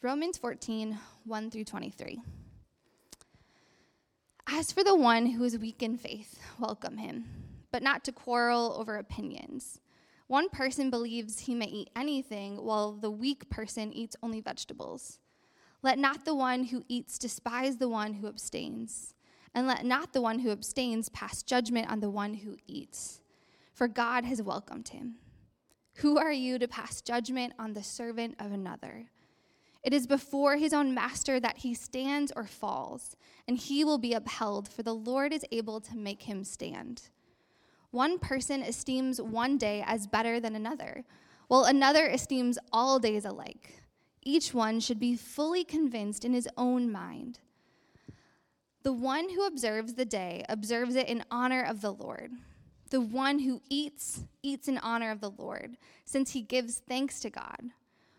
Romans 14, 1 through 23. As for the one who is weak in faith, welcome him, but not to quarrel over opinions. One person believes he may eat anything, while the weak person eats only vegetables. Let not the one who eats despise the one who abstains, and let not the one who abstains pass judgment on the one who eats, for God has welcomed him. Who are you to pass judgment on the servant of another? It is before his own master that he stands or falls, and he will be upheld, for the Lord is able to make him stand. One person esteems one day as better than another, while another esteems all days alike. Each one should be fully convinced in his own mind. The one who observes the day observes it in honor of the Lord. The one who eats, eats in honor of the Lord, since he gives thanks to God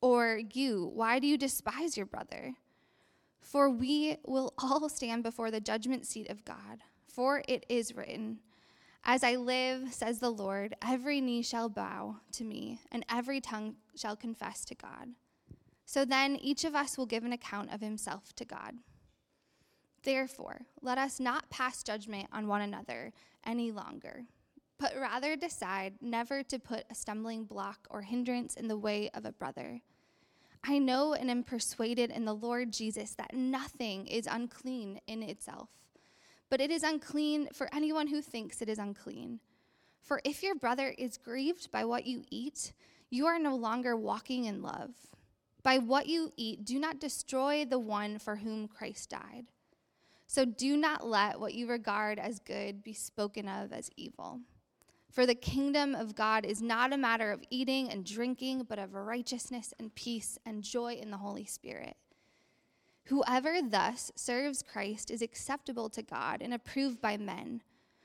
Or you, why do you despise your brother? For we will all stand before the judgment seat of God. For it is written, As I live, says the Lord, every knee shall bow to me, and every tongue shall confess to God. So then each of us will give an account of himself to God. Therefore, let us not pass judgment on one another any longer but rather decide never to put a stumbling block or hindrance in the way of a brother. I know and am persuaded in the Lord Jesus that nothing is unclean in itself, but it is unclean for anyone who thinks it is unclean. For if your brother is grieved by what you eat, you are no longer walking in love. By what you eat, do not destroy the one for whom Christ died. So do not let what you regard as good be spoken of as evil. For the kingdom of God is not a matter of eating and drinking, but of righteousness and peace and joy in the Holy Spirit. Whoever thus serves Christ is acceptable to God and approved by men.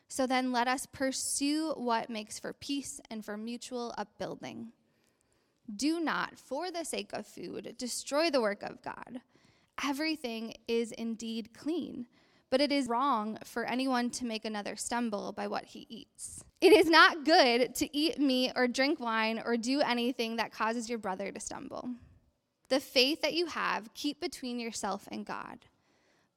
So then let us pursue what makes for peace and for mutual upbuilding. Do not, for the sake of food, destroy the work of God. Everything is indeed clean but it is wrong for anyone to make another stumble by what he eats. It is not good to eat meat or drink wine or do anything that causes your brother to stumble. The faith that you have, keep between yourself and God.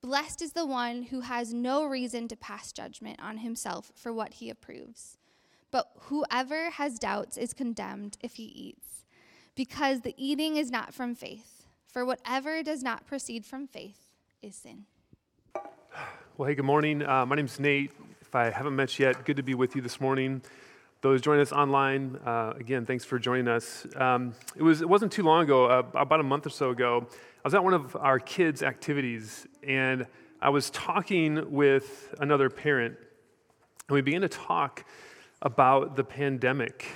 Blessed is the one who has no reason to pass judgment on himself for what he approves. But whoever has doubts is condemned if he eats, because the eating is not from faith. For whatever does not proceed from faith is sin. Well, hey, good morning. Uh, my name's Nate. If I haven't met you yet, good to be with you this morning. Those joining us online, uh, again, thanks for joining us. Um, it, was, it wasn't too long ago, uh, about a month or so ago, I was at one of our kids' activities, and I was talking with another parent, and we began to talk about the pandemic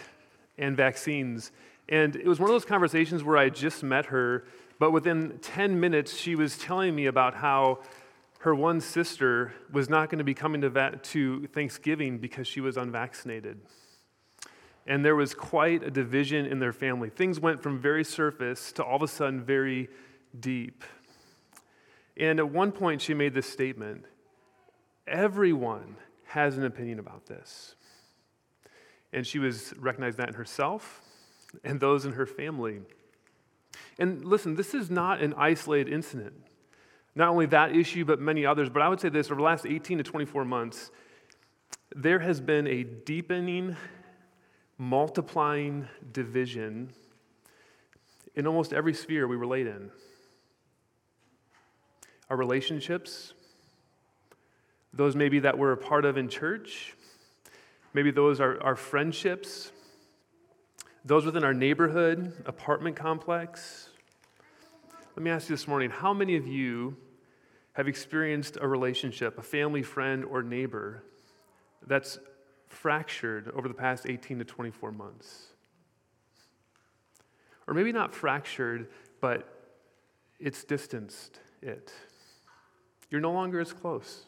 and vaccines. And it was one of those conversations where I just met her, but within 10 minutes, she was telling me about how her one sister was not going to be coming to, va- to Thanksgiving because she was unvaccinated. And there was quite a division in their family. Things went from very surface to all of a sudden very deep. And at one point, she made this statement Everyone has an opinion about this. And she was recognized that in herself and those in her family. And listen, this is not an isolated incident. Not only that issue, but many others. But I would say this over the last 18 to 24 months, there has been a deepening, multiplying division in almost every sphere we relate in. Our relationships, those maybe that we're a part of in church, maybe those are our friendships, those within our neighborhood, apartment complex, let me ask you this morning how many of you have experienced a relationship, a family, friend, or neighbor that's fractured over the past 18 to 24 months? Or maybe not fractured, but it's distanced it. You're no longer as close.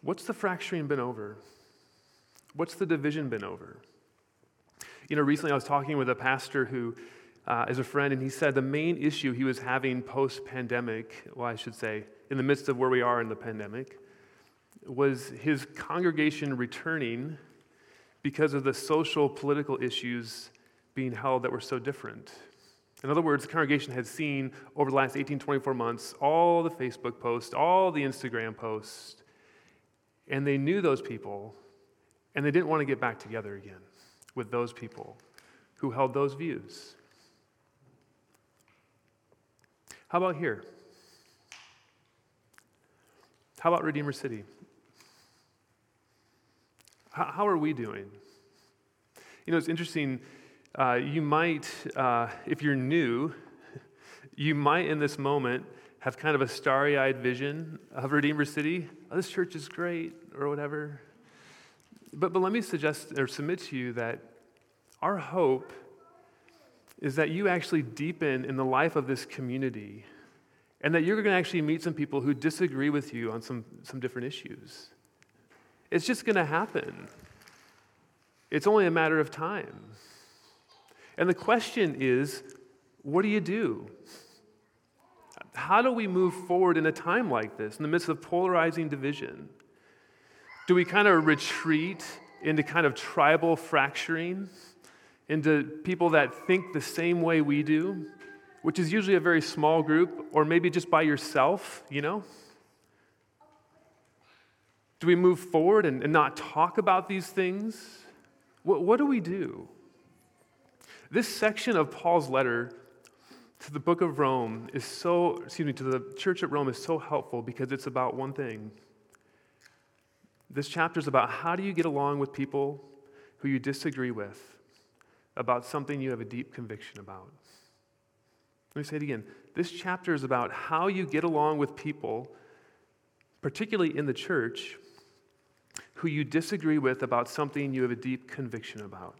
What's the fracturing been over? What's the division been over? You know, recently I was talking with a pastor who uh, is a friend, and he said the main issue he was having post pandemic, well, I should say, in the midst of where we are in the pandemic, was his congregation returning because of the social, political issues being held that were so different. In other words, the congregation had seen over the last 18, 24 months all the Facebook posts, all the Instagram posts, and they knew those people, and they didn't want to get back together again with those people who held those views. How about here? How about Redeemer City? How, how are we doing? You know, it's interesting. Uh, you might, uh, if you're new, you might in this moment have kind of a starry eyed vision of Redeemer City. Oh, this church is great, or whatever. But, but let me suggest or submit to you that our hope is that you actually deepen in the life of this community and that you're going to actually meet some people who disagree with you on some, some different issues. It's just going to happen. It's only a matter of time. And the question is what do you do? How do we move forward in a time like this, in the midst of polarizing division? Do we kind of retreat into kind of tribal fracturing, into people that think the same way we do, which is usually a very small group, or maybe just by yourself, you know? Do we move forward and, and not talk about these things? What, what do we do? This section of Paul's letter to the book of Rome is so, excuse me, to the church at Rome is so helpful because it's about one thing. This chapter is about how do you get along with people who you disagree with about something you have a deep conviction about. Let me say it again. This chapter is about how you get along with people, particularly in the church, who you disagree with about something you have a deep conviction about.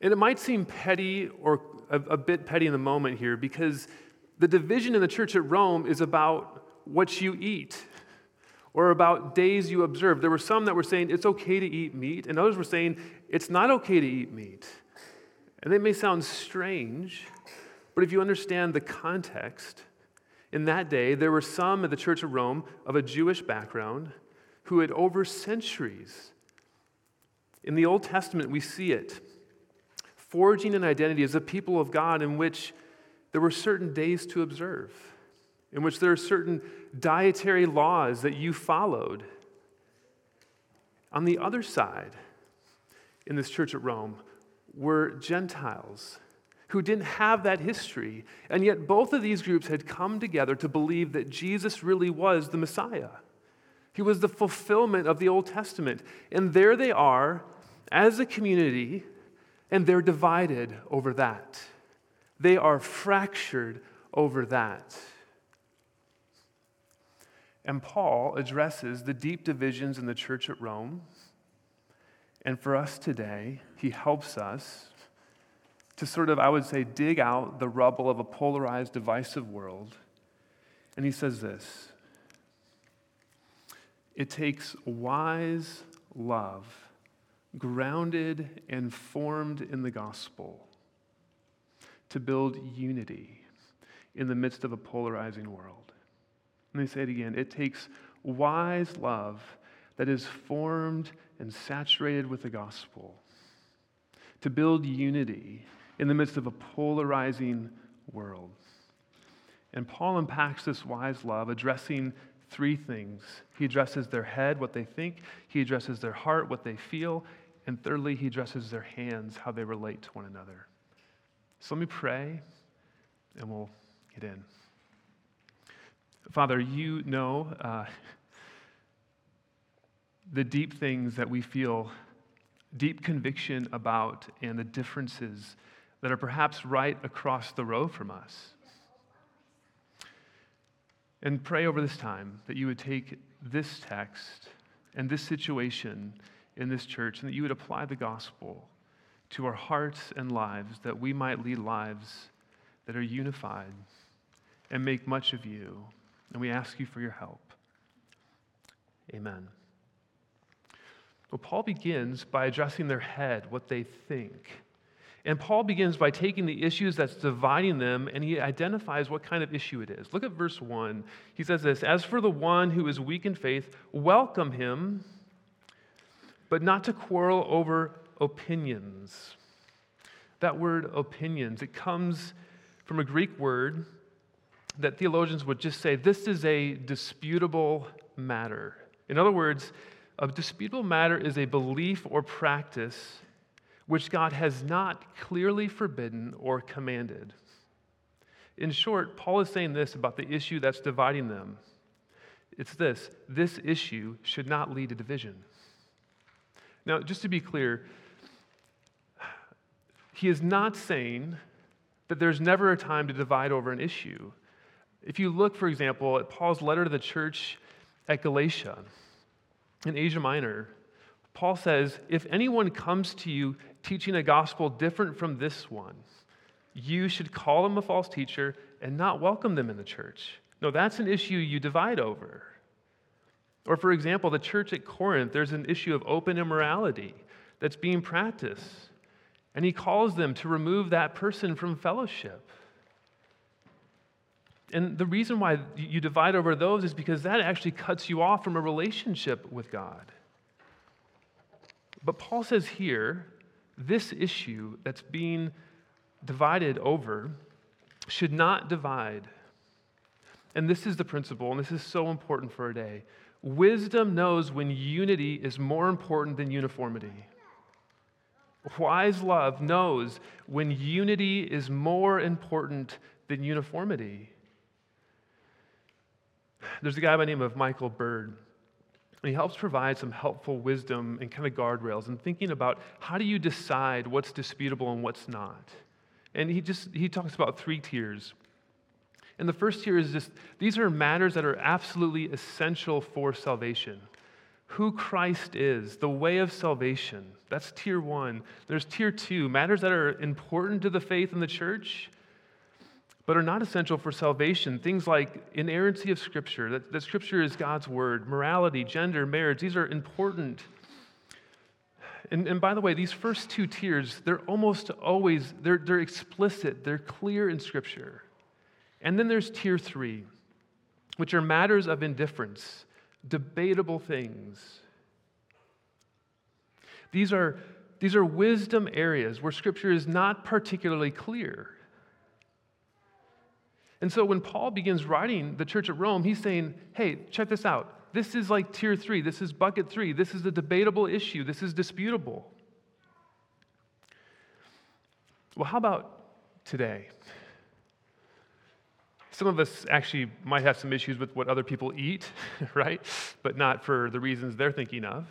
And it might seem petty or a, a, bit petty in the moment here because the division in the church at Rome is about what you eat or about days you observe. There were some that were saying it's okay to eat meat, and others were saying it's not okay to eat meat. And they may sound strange, but if you understand the context, in that day, there were some at the Church of Rome of a Jewish background who had over centuries. In the Old Testament, we see it forging an identity as a people of God in which there were certain days to observe, in which there are certain dietary laws that you followed. On the other side, in this church at Rome, were Gentiles who didn't have that history. And yet, both of these groups had come together to believe that Jesus really was the Messiah. He was the fulfillment of the Old Testament. And there they are as a community and they're divided over that. They are fractured over that. And Paul addresses the deep divisions in the church at Rome. And for us today, he helps us to sort of, I would say, dig out the rubble of a polarized, divisive world. And he says this it takes wise love grounded and formed in the gospel to build unity in the midst of a polarizing world. Let me say it again. It takes wise love that is formed and saturated with the gospel to build unity in the midst of a polarizing world. And Paul unpacks this wise love, addressing three things. He addresses their head, what they think, he addresses their heart, what they feel, and thirdly, he addresses their hands, how they relate to one another. So let me pray, and we'll get in. Father, you know uh, the deep things that we feel deep conviction about and the differences that are perhaps right across the row from us. And pray over this time that you would take this text and this situation in this church and that you would apply the gospel to our hearts and lives that we might lead lives that are unified and make much of you. And we ask you for your help. Amen. Well, Paul begins by addressing their head, what they think. And Paul begins by taking the issues that's dividing them and he identifies what kind of issue it is. Look at verse 1. He says this As for the one who is weak in faith, welcome him, but not to quarrel over opinions. That word opinions, it comes from a Greek word that theologians would just say this is a disputable matter. In other words, a disputable matter is a belief or practice which God has not clearly forbidden or commanded. In short, Paul is saying this about the issue that's dividing them. It's this this issue should not lead to division. Now, just to be clear, he is not saying that there's never a time to divide over an issue. If you look, for example, at Paul's letter to the church at Galatia, in Asia Minor, Paul says, If anyone comes to you teaching a gospel different from this one, you should call them a false teacher and not welcome them in the church. No, that's an issue you divide over. Or, for example, the church at Corinth, there's an issue of open immorality that's being practiced. And he calls them to remove that person from fellowship. And the reason why you divide over those is because that actually cuts you off from a relationship with God. But Paul says here, this issue that's being divided over should not divide. And this is the principle, and this is so important for our day. Wisdom knows when unity is more important than uniformity. Wise love knows when unity is more important than uniformity. There's a guy by the name of Michael Bird. And he helps provide some helpful wisdom and kind of guardrails and thinking about how do you decide what's disputable and what's not. And he just he talks about three tiers. And the first tier is just these are matters that are absolutely essential for salvation. Who Christ is, the way of salvation. That's tier one. There's tier two, matters that are important to the faith in the church but are not essential for salvation. Things like inerrancy of Scripture, that, that Scripture is God's word, morality, gender, marriage, these are important. And, and by the way, these first two tiers, they're almost always, they're, they're explicit, they're clear in Scripture. And then there's tier three, which are matters of indifference, debatable things. These are, these are wisdom areas where Scripture is not particularly clear. And so when Paul begins writing the church at Rome, he's saying, hey, check this out. This is like tier three. This is bucket three. This is a debatable issue. This is disputable. Well, how about today? Some of us actually might have some issues with what other people eat, right? But not for the reasons they're thinking of.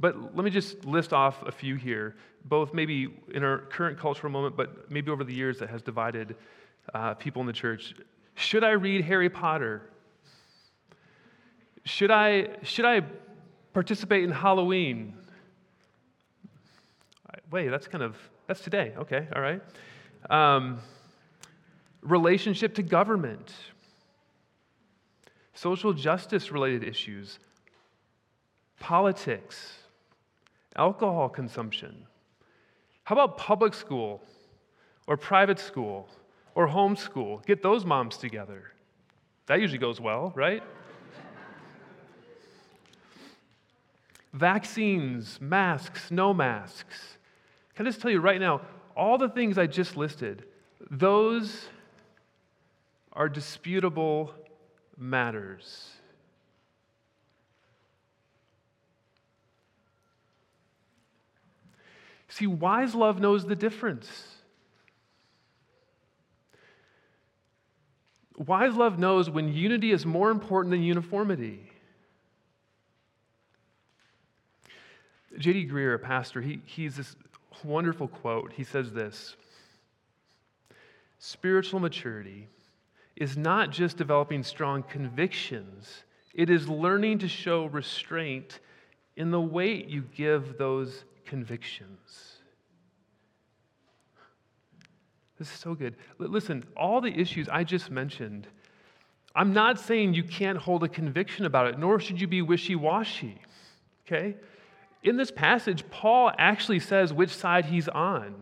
But let me just list off a few here, both maybe in our current cultural moment, but maybe over the years that has divided uh, people in the church should I read Harry Potter? Should I, should I participate in Halloween? Wait, that's kind of, that's today. Okay, all right. Um, relationship to government, social justice related issues, politics, alcohol consumption. How about public school or private school? Or homeschool. Get those moms together. That usually goes well, right? Vaccines, masks, no masks. Can I just tell you right now, all the things I just listed, those are disputable matters. See, wise love knows the difference. Wise love knows when unity is more important than uniformity. J.D. Greear, a pastor, he, he's this wonderful quote. He says this Spiritual maturity is not just developing strong convictions, it is learning to show restraint in the weight you give those convictions. This is so good. Listen, all the issues I just mentioned, I'm not saying you can't hold a conviction about it, nor should you be wishy washy. Okay? In this passage, Paul actually says which side he's on.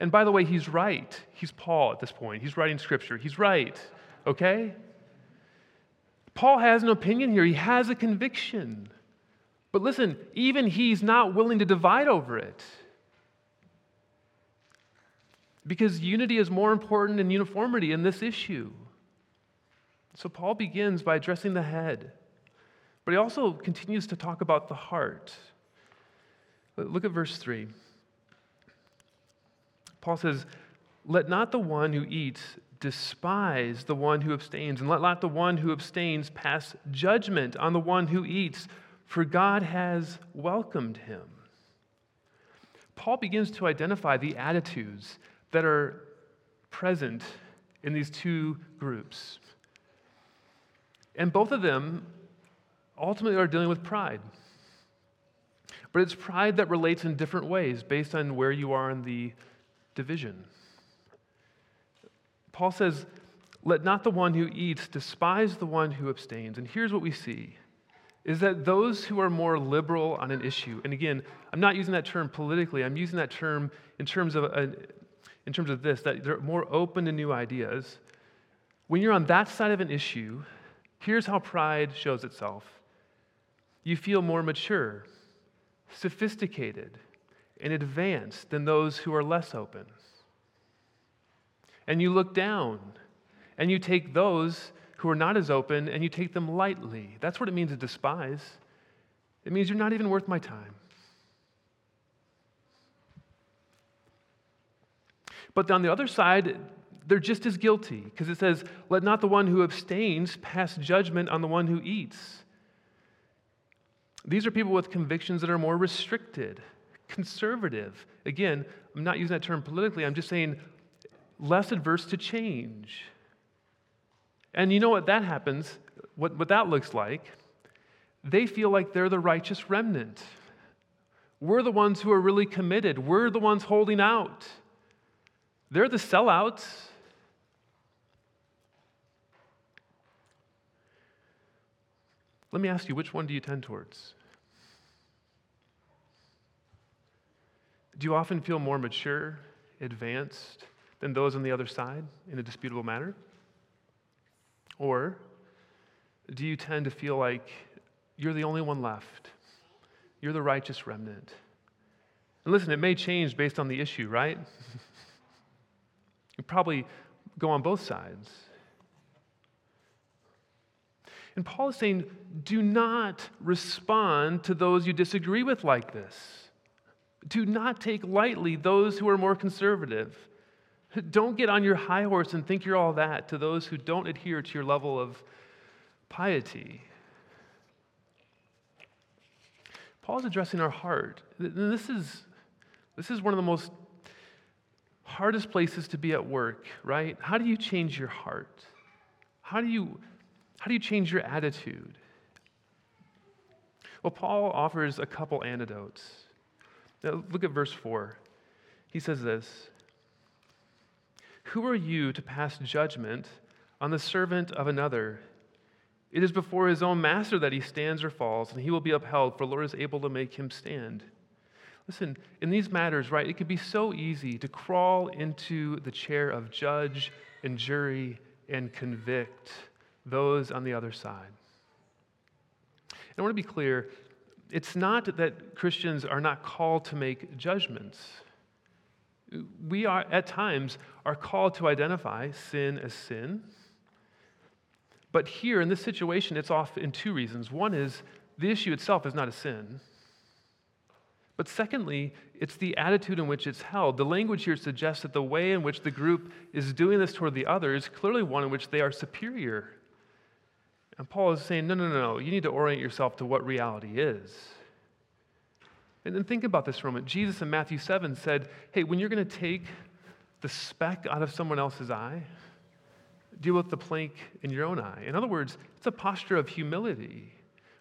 And by the way, he's right. He's Paul at this point. He's writing scripture. He's right. Okay? Paul has an opinion here, he has a conviction. But listen, even he's not willing to divide over it. Because unity is more important than uniformity in this issue. So Paul begins by addressing the head, but he also continues to talk about the heart. Look at verse 3. Paul says, Let not the one who eats despise the one who abstains, and let not the one who abstains pass judgment on the one who eats, for God has welcomed him. Paul begins to identify the attitudes that are present in these two groups. And both of them ultimately are dealing with pride. But it's pride that relates in different ways based on where you are in the division. Paul says, Let not the one who eats despise the one who abstains. And here's what we see is that those who are more liberal on an issue, and again, I'm not using that term politically, I'm using that term in terms of, a, in terms of this, that they're more open to new ideas. When you're on that side of an issue, here's how pride shows itself you feel more mature, sophisticated, and advanced than those who are less open. And you look down and you take those who are not as open and you take them lightly. That's what it means to despise. It means you're not even worth my time. But on the other side, they're just as guilty because it says, Let not the one who abstains pass judgment on the one who eats. These are people with convictions that are more restricted, conservative. Again, I'm not using that term politically, I'm just saying less adverse to change. And you know what that happens, what, what that looks like? They feel like they're the righteous remnant. We're the ones who are really committed. We're the ones holding out. They're the sellouts. Let me ask you, which one do you tend towards? Do you often feel more mature, advanced than those on the other side in a disputable matter? Or do you tend to feel like you're the only one left? You're the righteous remnant. And listen, it may change based on the issue, right? you probably go on both sides. And Paul is saying, do not respond to those you disagree with like this. Do not take lightly those who are more conservative. Don't get on your high horse and think you're all that to those who don't adhere to your level of piety. Paul's addressing our heart. This is, this is one of the most hardest places to be at work, right? How do you change your heart? How do you, how do you change your attitude? Well, Paul offers a couple antidotes. Now, look at verse 4. He says this who are you to pass judgment on the servant of another? It is before his own master that he stands or falls, and he will be upheld, for the Lord is able to make him stand. Listen, in these matters, right, it can be so easy to crawl into the chair of judge and jury and convict those on the other side. And I want to be clear it's not that Christians are not called to make judgments. We are, at times, are called to identify sin as sin. But here, in this situation, it's off in two reasons. One is the issue itself is not a sin. But secondly, it's the attitude in which it's held. The language here suggests that the way in which the group is doing this toward the other is clearly one in which they are superior. And Paul is saying, no, no, no, no. You need to orient yourself to what reality is. And then think about this for a moment. Jesus in Matthew 7 said, Hey, when you're going to take the speck out of someone else's eye, deal with the plank in your own eye. In other words, it's a posture of humility,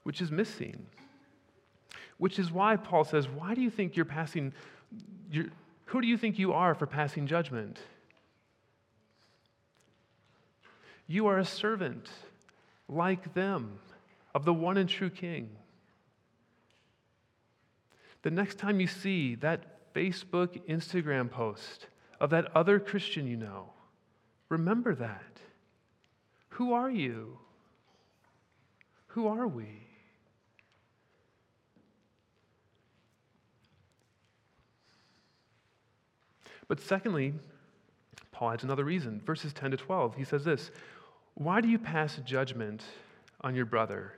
which is missing. Which is why Paul says, Why do you think you're passing, you're, who do you think you are for passing judgment? You are a servant like them of the one and true King. The next time you see that Facebook, Instagram post of that other Christian you know, remember that. Who are you? Who are we? But secondly, Paul adds another reason. Verses 10 to 12, he says this Why do you pass judgment on your brother?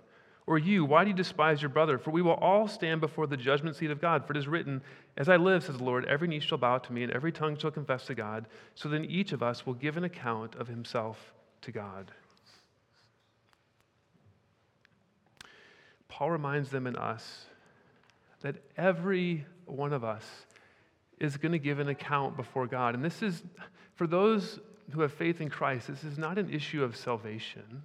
Or you, why do you despise your brother? For we will all stand before the judgment seat of God. For it is written, As I live, says the Lord, every knee shall bow to me, and every tongue shall confess to God. So then each of us will give an account of himself to God. Paul reminds them and us that every one of us is going to give an account before God. And this is, for those who have faith in Christ, this is not an issue of salvation.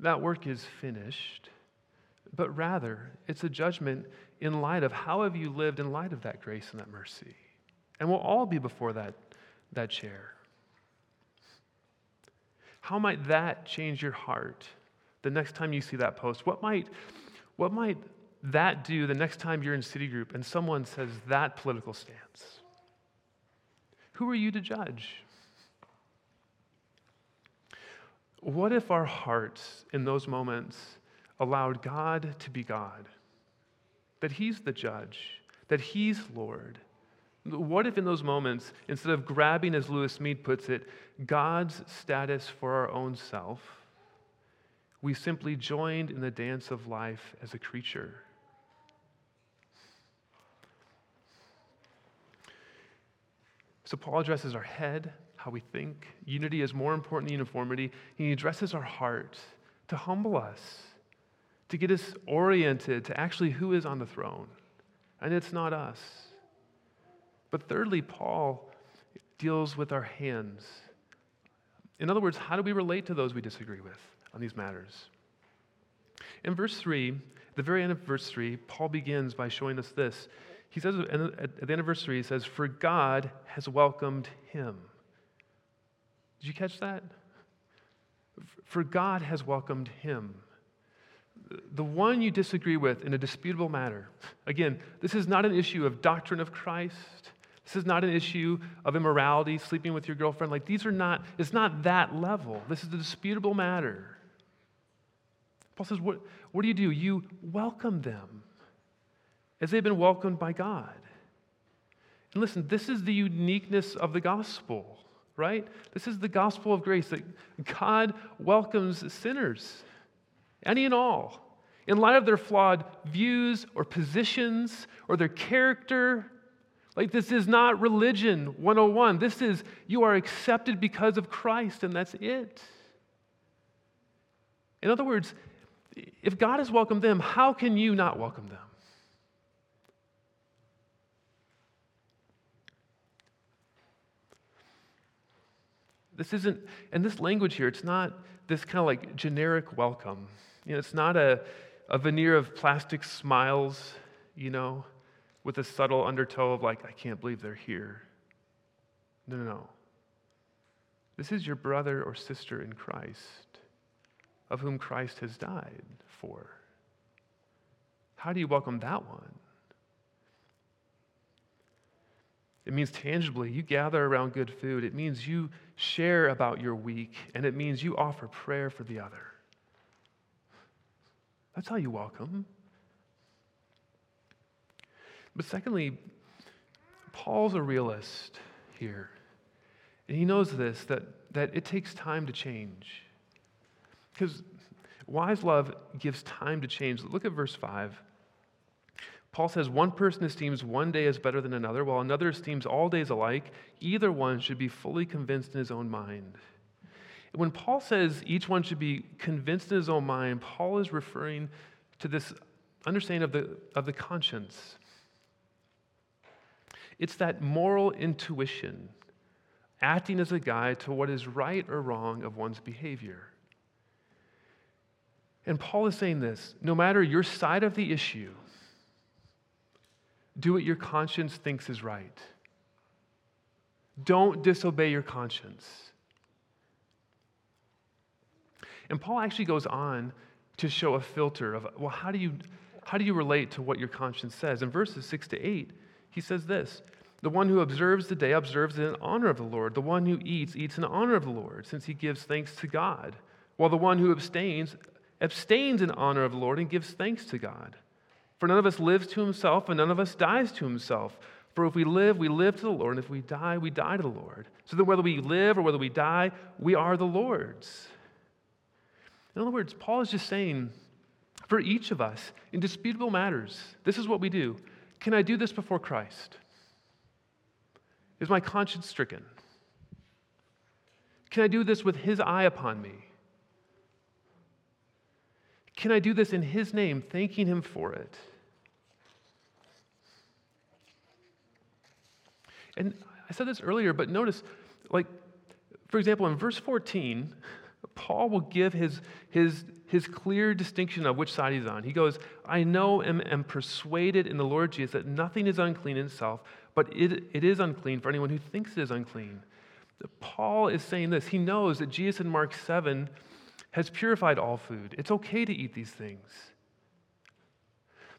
That work is finished. But rather, it's a judgment in light of how have you lived in light of that grace and that mercy. And we'll all be before that, that chair. How might that change your heart the next time you see that post? What might, what might that do the next time you're in city group and someone says that political stance? Who are you to judge? What if our hearts in those moments allowed God to be God? That He's the judge, that He's Lord. What if in those moments, instead of grabbing, as Lewis Mead puts it, God's status for our own self, we simply joined in the dance of life as a creature? So Paul addresses our head, how we think. Unity is more important than uniformity. He addresses our heart to humble us, to get us oriented to actually who is on the throne. And it's not us. But thirdly, Paul deals with our hands. In other words, how do we relate to those we disagree with on these matters? In verse 3, the very end of verse 3, Paul begins by showing us this he says at the 3, he says, For God has welcomed him. Did you catch that? For God has welcomed him. The one you disagree with in a disputable matter. Again, this is not an issue of doctrine of Christ. This is not an issue of immorality, sleeping with your girlfriend. Like these are not, it's not that level. This is a disputable matter. Paul says, What, what do you do? You welcome them as they've been welcomed by God. And listen, this is the uniqueness of the gospel, right? This is the gospel of grace that God welcomes sinners, any and all, in light of their flawed views or positions or their character. Like, this is not religion 101. This is you are accepted because of Christ, and that's it. In other words, if God has welcomed them, how can you not welcome them? This isn't, and this language here, it's not this kind of like generic welcome. You know, it's not a, a veneer of plastic smiles, you know, with a subtle undertow of like, I can't believe they're here. No, no, no. This is your brother or sister in Christ, of whom Christ has died for. How do you welcome that one? It means tangibly, you gather around good food. It means you share about your week, and it means you offer prayer for the other. That's how you welcome. But secondly, Paul's a realist here. And he knows this that, that it takes time to change. Because wise love gives time to change. Look at verse 5. Paul says one person esteems one day as better than another, while another esteems all days alike. Either one should be fully convinced in his own mind. When Paul says each one should be convinced in his own mind, Paul is referring to this understanding of the, of the conscience. It's that moral intuition, acting as a guide to what is right or wrong of one's behavior. And Paul is saying this no matter your side of the issue, do what your conscience thinks is right. Don't disobey your conscience. And Paul actually goes on to show a filter of, well, how do you, how do you relate to what your conscience says? In verses 6 to 8, he says this The one who observes the day observes it in honor of the Lord. The one who eats, eats in honor of the Lord, since he gives thanks to God. While the one who abstains, abstains in honor of the Lord and gives thanks to God. For none of us lives to himself, and none of us dies to himself. For if we live, we live to the Lord, and if we die, we die to the Lord. So that whether we live or whether we die, we are the Lord's. In other words, Paul is just saying, for each of us, in disputable matters, this is what we do. Can I do this before Christ? Is my conscience stricken? Can I do this with his eye upon me? Can I do this in his name, thanking him for it? And I said this earlier, but notice, like, for example, in verse 14, Paul will give his, his, his clear distinction of which side he's on. He goes, I know and am persuaded in the Lord Jesus that nothing is unclean in itself, but it, it is unclean for anyone who thinks it is unclean. Paul is saying this. He knows that Jesus in Mark 7 has purified all food. It's okay to eat these things.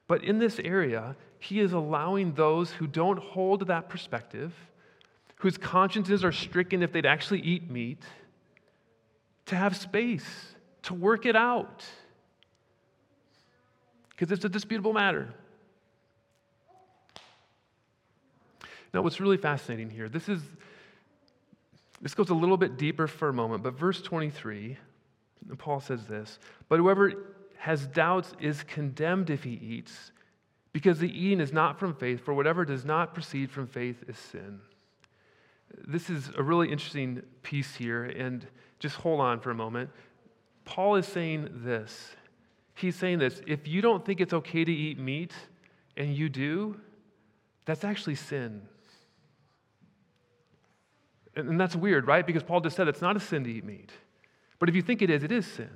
But in this area, he is allowing those who don't hold that perspective, whose consciences are stricken if they'd actually eat meat, to have space, to work it out. Because it's a disputable matter. Now, what's really fascinating here, this is this goes a little bit deeper for a moment, but verse 23, Paul says this, but whoever has doubts is condemned if he eats, because the eating is not from faith, for whatever does not proceed from faith is sin. This is a really interesting piece here, and just hold on for a moment. Paul is saying this. He's saying this if you don't think it's okay to eat meat, and you do, that's actually sin. And that's weird, right? Because Paul just said it's not a sin to eat meat. But if you think it is, it is sin.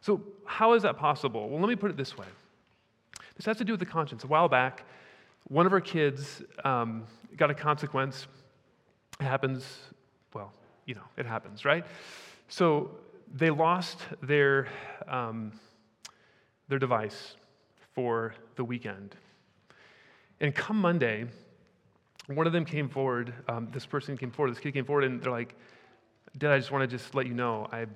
So, how is that possible? Well, let me put it this way this has to do with the conscience. A while back, one of our kids um, got a consequence. It happens, well, you know, it happens, right? So, they lost their, um, their device for the weekend. And come Monday, one of them came forward, um, this person came forward, this kid came forward, and they're like, Dad, I just want to just let you know, I, I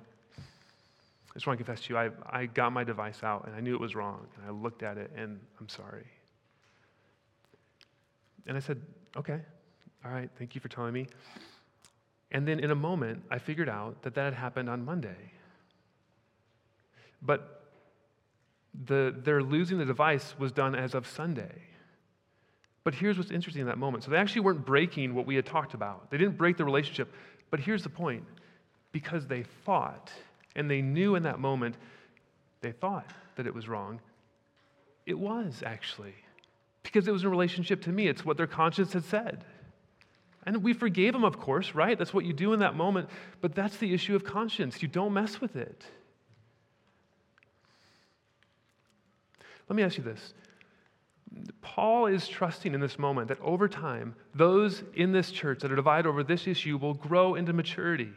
just want to confess to you, I, I got my device out and I knew it was wrong. And I looked at it and I'm sorry. And I said, okay, all right, thank you for telling me. And then in a moment, I figured out that that had happened on Monday. But the, their losing the device was done as of Sunday. But here's what's interesting in that moment. So they actually weren't breaking what we had talked about. They didn't break the relationship. But here's the point because they thought, and they knew in that moment they thought that it was wrong, it was actually. Because it was in relationship to me. It's what their conscience had said. And we forgave them, of course, right? That's what you do in that moment. But that's the issue of conscience. You don't mess with it. Let me ask you this Paul is trusting in this moment that over time, those in this church that are divided over this issue will grow into maturity.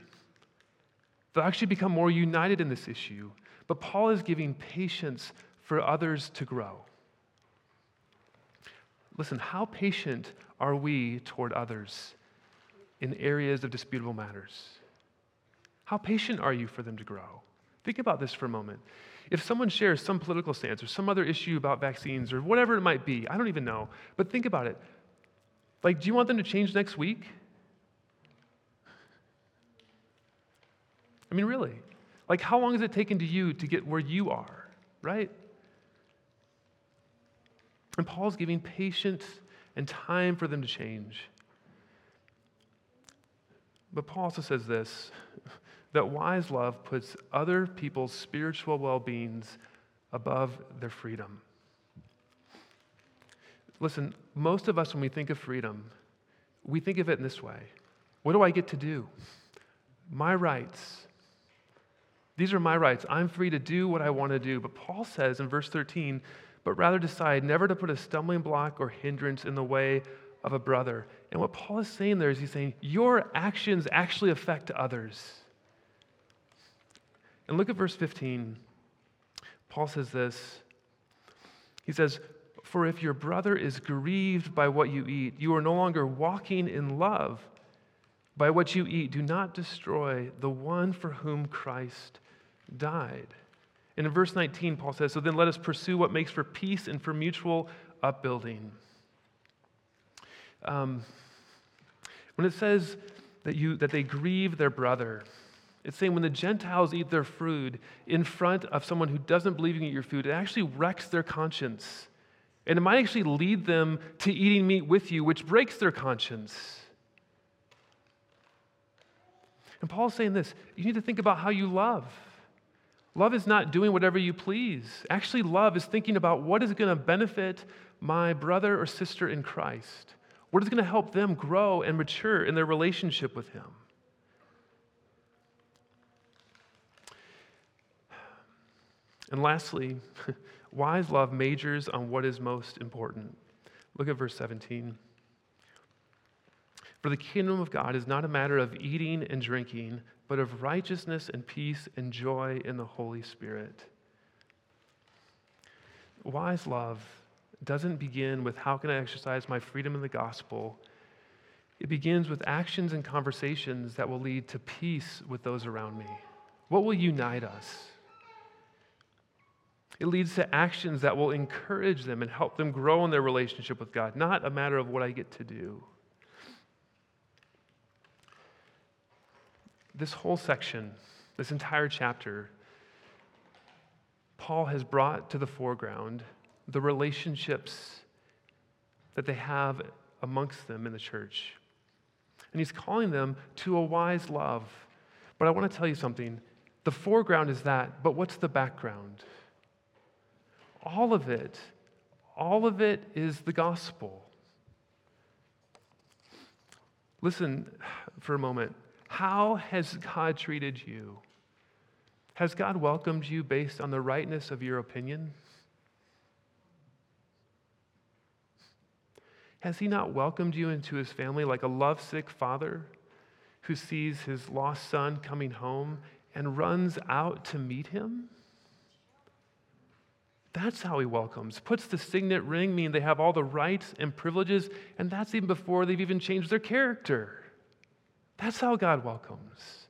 They'll actually become more united in this issue. But Paul is giving patience for others to grow. Listen, how patient are we toward others in areas of disputable matters? How patient are you for them to grow? Think about this for a moment. If someone shares some political stance or some other issue about vaccines or whatever it might be, I don't even know, but think about it. Like, do you want them to change next week? I mean, really? Like, how long has it taken to you to get where you are, right? And Paul's giving patience and time for them to change. But Paul also says this that wise love puts other people's spiritual well beings above their freedom. Listen, most of us, when we think of freedom, we think of it in this way What do I get to do? My rights. These are my rights. I'm free to do what I want to do. But Paul says in verse 13, but rather decide never to put a stumbling block or hindrance in the way of a brother. And what Paul is saying there is he's saying, Your actions actually affect others. And look at verse 15. Paul says this. He says, For if your brother is grieved by what you eat, you are no longer walking in love. By what you eat, do not destroy the one for whom Christ died. And in verse 19, Paul says, So then let us pursue what makes for peace and for mutual upbuilding. Um, when it says that, you, that they grieve their brother, it's saying when the Gentiles eat their food in front of someone who doesn't believe you can eat your food, it actually wrecks their conscience. And it might actually lead them to eating meat with you, which breaks their conscience. And Paul's saying this you need to think about how you love. Love is not doing whatever you please. Actually, love is thinking about what is going to benefit my brother or sister in Christ. What is going to help them grow and mature in their relationship with Him? And lastly, wise love majors on what is most important. Look at verse 17. For the kingdom of God is not a matter of eating and drinking, but of righteousness and peace and joy in the Holy Spirit. Wise love doesn't begin with how can I exercise my freedom in the gospel. It begins with actions and conversations that will lead to peace with those around me. What will unite us? It leads to actions that will encourage them and help them grow in their relationship with God, not a matter of what I get to do. This whole section, this entire chapter, Paul has brought to the foreground the relationships that they have amongst them in the church. And he's calling them to a wise love. But I want to tell you something. The foreground is that, but what's the background? All of it, all of it is the gospel. Listen for a moment. How has God treated you? Has God welcomed you based on the rightness of your opinion? Has He not welcomed you into His family like a lovesick father who sees his lost son coming home and runs out to meet him? That's how he welcomes. Puts the signet ring, meaning they have all the rights and privileges, and that's even before they've even changed their character. That's how God welcomes.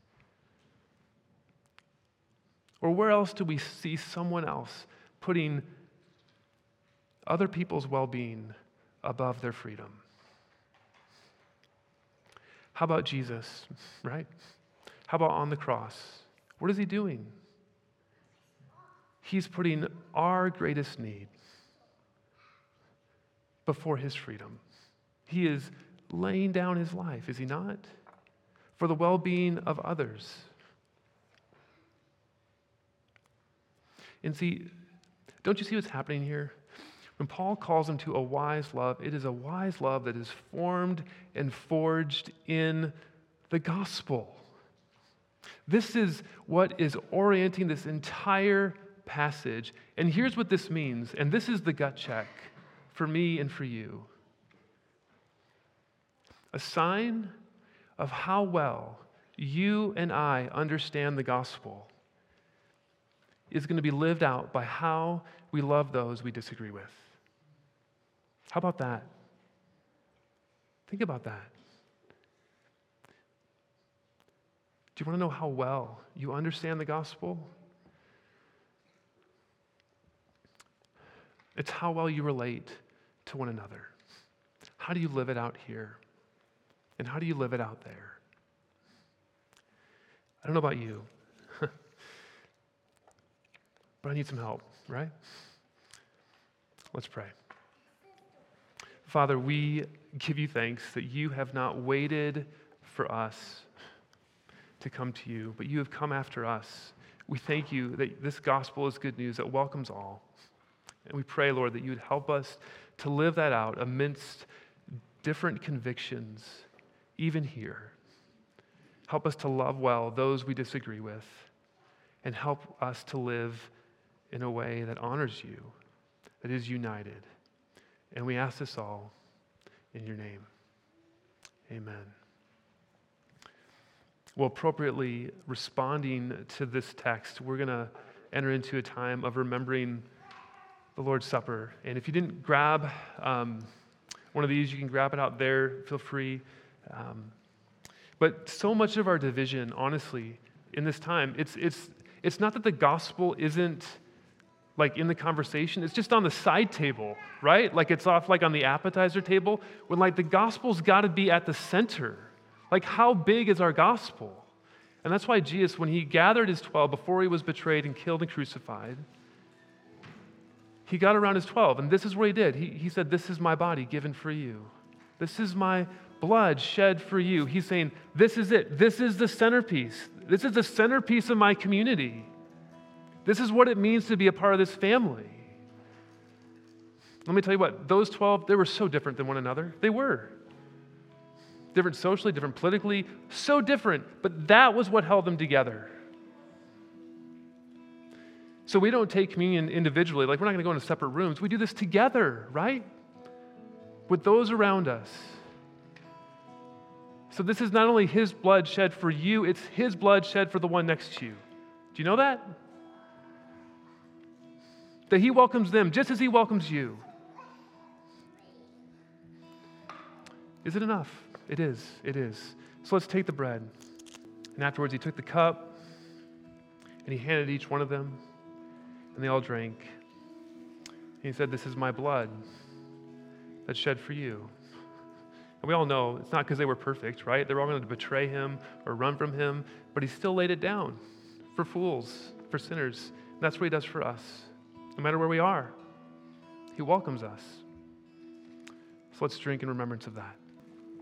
Or where else do we see someone else putting other people's well being above their freedom? How about Jesus, right? How about on the cross? What is he doing? He's putting our greatest need before his freedom. He is laying down his life, is he not? For the well being of others. And see, don't you see what's happening here? When Paul calls them to a wise love, it is a wise love that is formed and forged in the gospel. This is what is orienting this entire passage. And here's what this means, and this is the gut check for me and for you. A sign of how well you and I understand the gospel is going to be lived out by how we love those we disagree with. How about that? Think about that. Do you want to know how well you understand the gospel? It's how well you relate to one another. How do you live it out here? And how do you live it out there? I don't know about you, but I need some help, right? Let's pray. Father, we give you thanks that you have not waited for us to come to you, but you have come after us. We thank you that this gospel is good news that welcomes all. And we pray, Lord, that you would help us to live that out amidst different convictions, even here. Help us to love well those we disagree with, and help us to live in a way that honors you, that is united. And we ask this all in your name. Amen. well, appropriately responding to this text, we're going to enter into a time of remembering the Lord's Supper. And if you didn't grab um, one of these, you can grab it out there. Feel free. Um, but so much of our division, honestly, in this time, it's, it's, it's not that the gospel isn't like in the conversation, it's just on the side table, right? Like it's off like on the appetizer table, when like the gospel's got to be at the center. Like, how big is our gospel? And that's why Jesus, when he gathered his 12 before he was betrayed and killed and crucified, he got around his 12. And this is what he did. He, he said, This is my body given for you. This is my blood shed for you. He's saying, This is it. This is the centerpiece. This is the centerpiece of my community. This is what it means to be a part of this family. Let me tell you what, those 12, they were so different than one another. They were different socially, different politically, so different, but that was what held them together. So we don't take communion individually, like we're not going to go into separate rooms. We do this together, right? With those around us. So this is not only his blood shed for you, it's his blood shed for the one next to you. Do you know that? That he welcomes them just as he welcomes you. Is it enough? It is. It is. So let's take the bread. And afterwards, he took the cup and he handed each one of them, and they all drank. He said, This is my blood that's shed for you. And we all know it's not because they were perfect, right? They were all going to betray him or run from him, but he still laid it down for fools, for sinners. And that's what he does for us. No matter where we are, he welcomes us. So let's drink in remembrance of that.